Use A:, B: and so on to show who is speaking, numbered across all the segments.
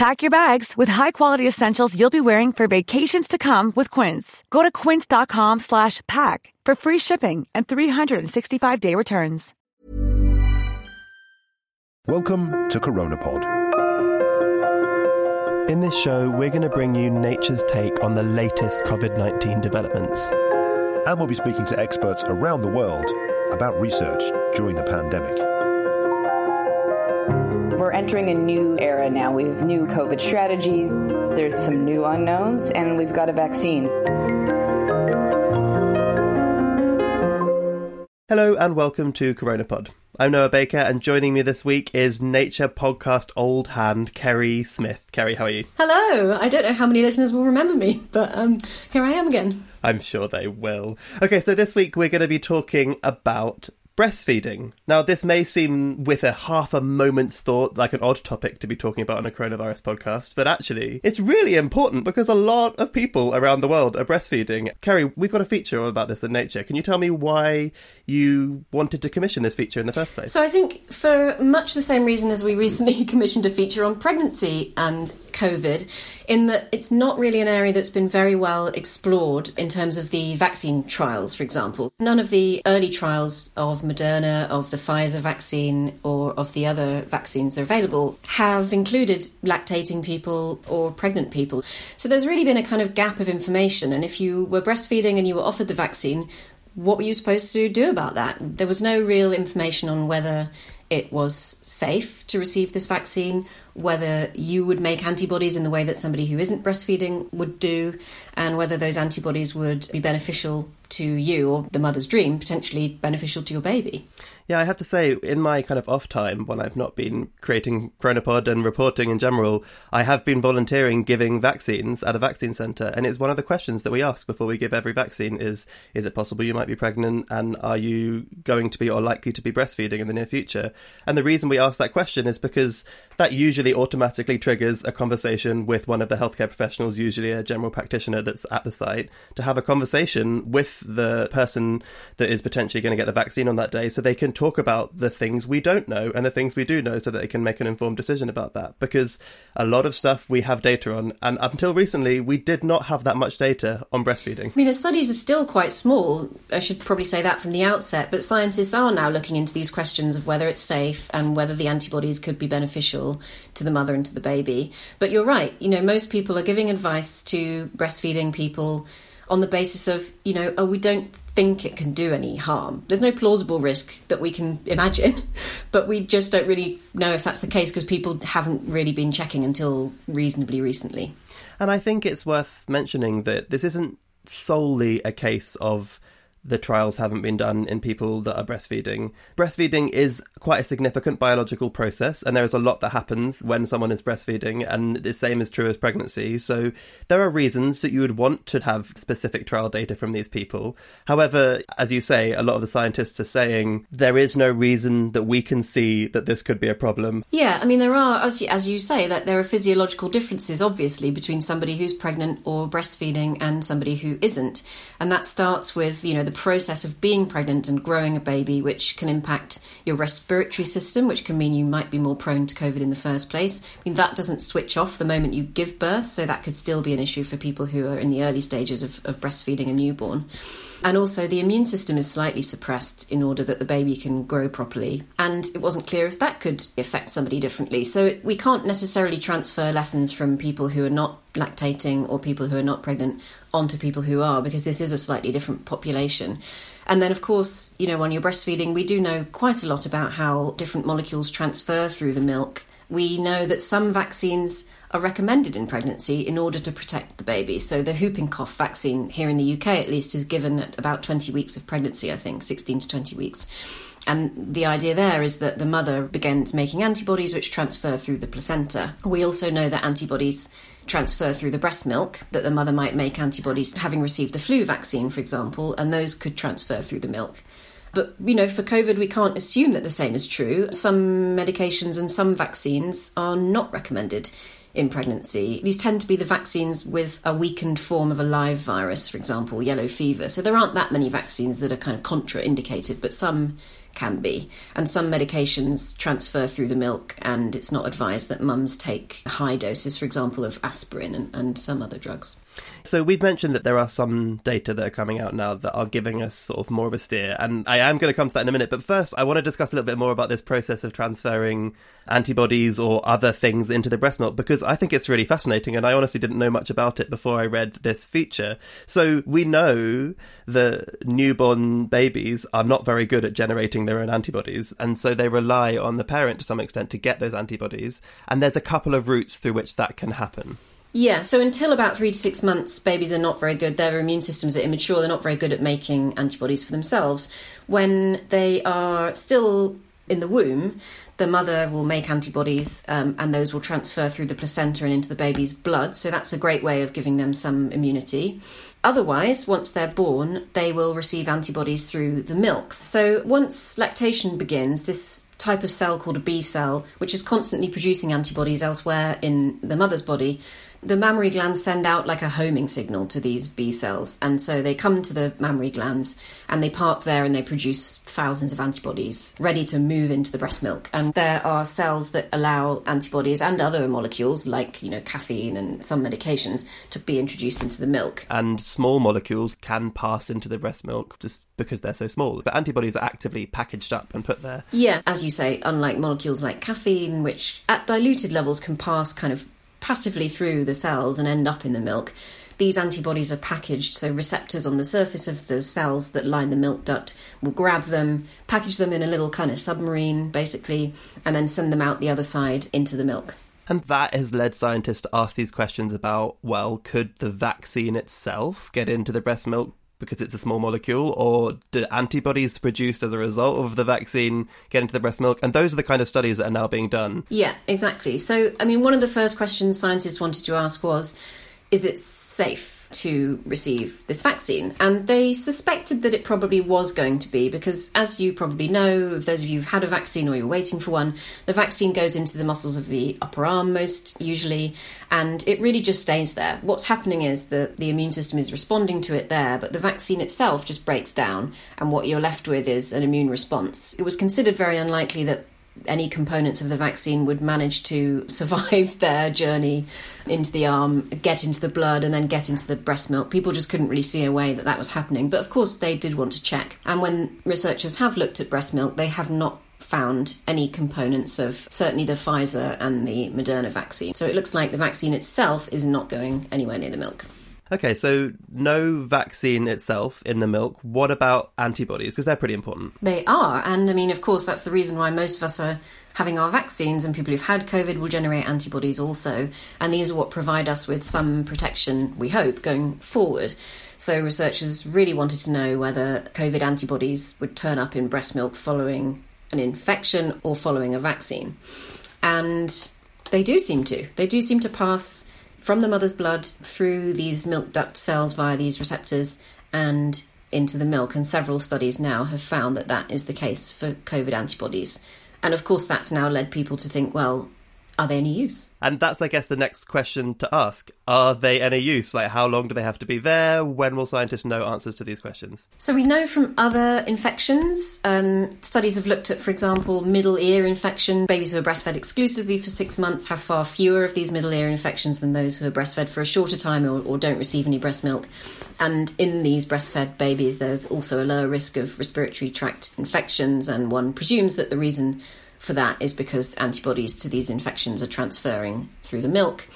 A: Pack your bags with high-quality essentials you'll be wearing for vacations to come with Quince. Go to quince.com slash pack for free shipping and 365-day returns.
B: Welcome to Coronapod.
C: In this show, we're going to bring you nature's take on the latest COVID 19 developments.
B: And we'll be speaking to experts around the world about research during the pandemic.
D: We're entering a new era now. We have new COVID strategies, there's some new unknowns, and we've got a vaccine.
C: Hello and welcome to CoronaPod. I'm Noah Baker, and joining me this week is Nature podcast old hand Kerry Smith. Kerry, how are you?
E: Hello. I don't know how many listeners will remember me, but um, here I am again.
C: I'm sure they will. Okay, so this week we're going to be talking about breastfeeding. Now, this may seem with a half a moment's thought like an odd topic to be talking about on a coronavirus podcast, but actually, it's really important because a lot of people around the world are breastfeeding. Kerry, we've got a feature about this in Nature. Can you tell me why you wanted to commission this feature in the first place?
E: So, I think for much the same reason as we recently commissioned a feature on pregnancy and COVID, in that it's not really an area that's been very well explored in terms of the vaccine trials, for example. None of the early trials of Moderna, of the Pfizer vaccine, or of the other vaccines that are available have included lactating people or pregnant people. So there's really been a kind of gap of information. And if you were breastfeeding and you were offered the vaccine, what were you supposed to do about that? There was no real information on whether it was safe to receive this vaccine, whether you would make antibodies in the way that somebody who isn't breastfeeding would do, and whether those antibodies would be beneficial to you or the mother's dream, potentially beneficial to your baby.
C: Yeah, I have to say, in my kind of off time, when I've not been creating Coronapod and reporting in general, I have been volunteering giving vaccines at a vaccine centre. And it's one of the questions that we ask before we give every vaccine is, is it possible you might be pregnant? And are you going to be or likely to be breastfeeding in the near future? And the reason we ask that question is because that usually automatically triggers a conversation with one of the healthcare professionals, usually a general practitioner that's at the site, to have a conversation with the person that is potentially going to get the vaccine on that day so they can talk about the things we don't know and the things we do know so that they can make an informed decision about that. Because a lot of stuff we have data on, and until recently, we did not have that much data on breastfeeding.
E: I mean, the studies are still quite small. I should probably say that from the outset, but scientists are now looking into these questions of whether it's safe and whether the antibodies could be beneficial to the mother and to the baby. But you're right, you know, most people are giving advice to breastfeeding people on the basis of, you know, oh, we don't think it can do any harm. There's no plausible risk that we can imagine, but we just don't really know if that's the case because people haven't really been checking until reasonably recently.
C: And I think it's worth mentioning that this isn't solely a case of the trials haven't been done in people that are breastfeeding. Breastfeeding is quite a significant biological process, and there is a lot that happens when someone is breastfeeding, and the same is true as pregnancy. So there are reasons that you would want to have specific trial data from these people. However, as you say, a lot of the scientists are saying there is no reason that we can see that this could be a problem.
E: Yeah, I mean, there are, as you, as you say, that there are physiological differences, obviously, between somebody who's pregnant or breastfeeding and somebody who isn't. And that starts with, you know, the process of being pregnant and growing a baby, which can impact your respiratory system, which can mean you might be more prone to COVID in the first place. I mean, that doesn't switch off the moment you give birth, so that could still be an issue for people who are in the early stages of, of breastfeeding a newborn. And also, the immune system is slightly suppressed in order that the baby can grow properly. And it wasn't clear if that could affect somebody differently. So, we can't necessarily transfer lessons from people who are not lactating or people who are not pregnant onto people who are, because this is a slightly different population. And then, of course, you know, when you're breastfeeding, we do know quite a lot about how different molecules transfer through the milk. We know that some vaccines are recommended in pregnancy in order to protect the baby. So the whooping cough vaccine here in the UK at least is given at about 20 weeks of pregnancy, I think, 16 to 20 weeks. And the idea there is that the mother begins making antibodies which transfer through the placenta. We also know that antibodies transfer through the breast milk, that the mother might make antibodies having received the flu vaccine, for example, and those could transfer through the milk. But, you know, for COVID, we can't assume that the same is true. Some medications and some vaccines are not recommended in pregnancy. These tend to be the vaccines with a weakened form of a live virus, for example, yellow fever. So there aren't that many vaccines that are kind of contraindicated, but some can be. And some medications transfer through the milk, and it's not advised that mums take high doses, for example, of aspirin and, and some other drugs.
C: So we've mentioned that there are some data that are coming out now that are giving us sort of more of a steer, and I am going to come to that in a minute. But first, I want to discuss a little bit more about this process of transferring antibodies or other things into the breast milk because I think it's really fascinating, and I honestly didn't know much about it before I read this feature. So we know that newborn babies are not very good at generating their own antibodies, and so they rely on the parent to some extent to get those antibodies. And there's a couple of routes through which that can happen.
E: Yeah, so until about three to six months, babies are not very good. Their immune systems are immature. They're not very good at making antibodies for themselves. When they are still in the womb, the mother will make antibodies um, and those will transfer through the placenta and into the baby's blood. So that's a great way of giving them some immunity. Otherwise, once they're born, they will receive antibodies through the milks. So once lactation begins, this type of cell called a B cell, which is constantly producing antibodies elsewhere in the mother's body, the mammary glands send out like a homing signal to these B cells. And so they come to the mammary glands and they park there and they produce thousands of antibodies ready to move into the breast milk. And there are cells that allow antibodies and other molecules like, you know, caffeine and some medications to be introduced into the milk.
C: And small molecules can pass into the breast milk just because they're so small. But antibodies are actively packaged up and put there.
E: Yeah, as you say, unlike molecules like caffeine, which at diluted levels can pass kind of passively through the cells and end up in the milk. These antibodies are packaged, so receptors on the surface of the cells that line the milk duct will grab them, package them in a little kind of submarine, basically, and then send them out the other side into the milk.
C: And that has led scientists to ask these questions about well, could the vaccine itself get into the breast milk because it's a small molecule, or do antibodies produced as a result of the vaccine get into the breast milk? And those are the kind of studies that are now being done.
E: Yeah, exactly. So, I mean, one of the first questions scientists wanted to ask was is it safe to receive this vaccine? And they suspected that it probably was going to be because, as you probably know, if those of you who've had a vaccine or you're waiting for one, the vaccine goes into the muscles of the upper arm most usually, and it really just stays there. What's happening is that the immune system is responding to it there, but the vaccine itself just breaks down, and what you're left with is an immune response. It was considered very unlikely that any components of the vaccine would manage to survive their journey into the arm, get into the blood, and then get into the breast milk. People just couldn't really see a way that that was happening. But of course, they did want to check. And when researchers have looked at breast milk, they have not found any components of certainly the Pfizer and the Moderna vaccine. So it looks like the vaccine itself is not going anywhere near the milk.
C: Okay, so no vaccine itself in the milk. What about antibodies? Because they're pretty important.
E: They are. And I mean, of course, that's the reason why most of us are having our vaccines, and people who've had COVID will generate antibodies also. And these are what provide us with some protection, we hope, going forward. So researchers really wanted to know whether COVID antibodies would turn up in breast milk following an infection or following a vaccine. And they do seem to. They do seem to pass from the mother's blood through these milk duct cells via these receptors and into the milk. And several studies now have found that that is the case for COVID antibodies. And of course, that's now led people to think, well, are they any use?
C: And that's, I guess, the next question to ask. Are they any use? Like, how long do they have to be there? When will scientists know answers to these questions?
E: So, we know from other infections, um, studies have looked at, for example, middle ear infection. Babies who are breastfed exclusively for six months have far fewer of these middle ear infections than those who are breastfed for a shorter time or, or don't receive any breast milk. And in these breastfed babies, there's also a lower risk of respiratory tract infections, and one presumes that the reason for that is because antibodies to these infections are transferring through the milk.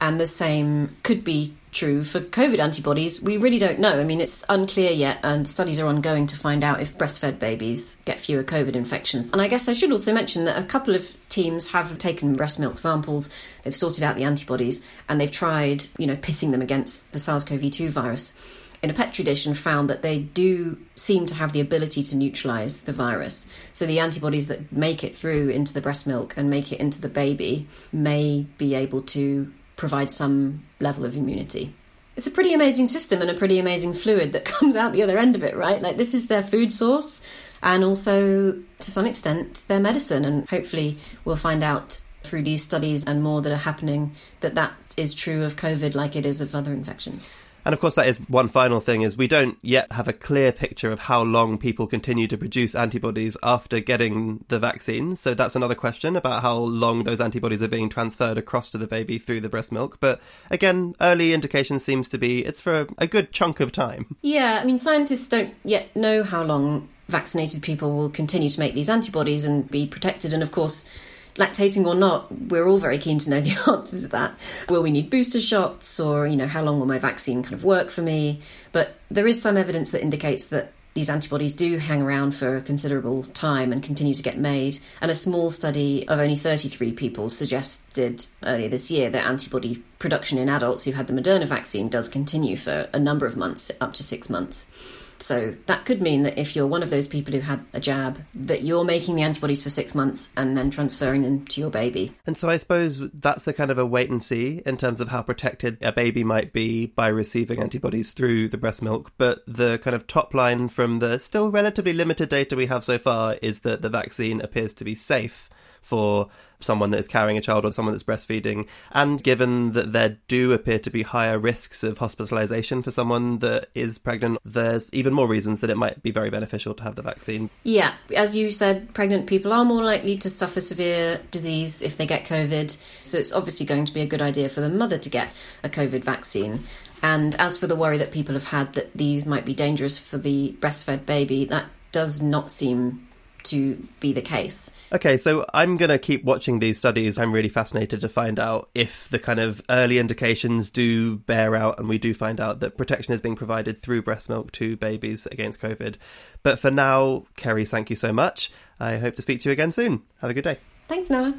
E: And the same could be true for COVID antibodies, we really don't know. I mean, it's unclear yet, and studies are ongoing to find out if breastfed babies get fewer COVID infections. And I guess I should also mention that a couple of teams have taken breast milk samples, they've sorted out the antibodies, and they've tried, you know, pitting them against the SARS CoV 2 virus in a petri dish and found that they do seem to have the ability to neutralize the virus. So the antibodies that make it through into the breast milk and make it into the baby may be able to provide some level of immunity. It's a pretty amazing system and a pretty amazing fluid that comes out the other end of it, right? Like, this is their food source and also, to some extent, their medicine. And hopefully, we'll find out through these studies and more that are happening that that is true of COVID like it is of other infections.
C: And of course, that is one final thing: is we don't yet have a clear picture of how long people continue to produce antibodies after getting the vaccine. So that's another question about how long those antibodies are being transferred across to the baby through the breast milk. But again, early indication seems to be it's for a good chunk of time.
E: Yeah, I mean, scientists don't yet know how long vaccinated people will continue to make these antibodies and be protected. And of course lactating or not, we're all very keen to know the answers to that. Will we need booster shots or, you know, how long will my vaccine kind of work for me? But there is some evidence that indicates that these antibodies do hang around for a considerable time and continue to get made. And a small study of only 33 people suggested earlier this year that antibody production in adults who had the Moderna vaccine does continue for a number of months, up to six months. So that could mean that if you're one of those people who had a jab, that you're making the antibodies for six months and then transferring them to your baby.
C: And so I suppose that's a kind of a wait and see in terms of how protected a baby might be by receiving antibodies through the breast milk. But the kind of top line from the still relatively limited data we have so far is that the vaccine appears to be safe for someone that is carrying a child or someone that's breastfeeding. And given that there do appear to be higher risks of hospitalization for someone that is pregnant, there's even more reasons that it might be very beneficial to have the vaccine.
E: Yeah, as you said, pregnant people are more likely to suffer severe disease if they get COVID. So it's obviously going to be a good idea for the mother to get a COVID vaccine. And as for the worry that people have had that these might be dangerous for the breastfed baby, that does not seem to be the case.
C: Okay, so I'm going to keep watching these studies. I'm really fascinated to find out if the kind of early indications do bear out and we do find out that protection is being provided through breast milk to babies against COVID. But for now, Kerry, thank you so much. I hope to speak to you again soon. Have a good day.
E: Thanks, Noah.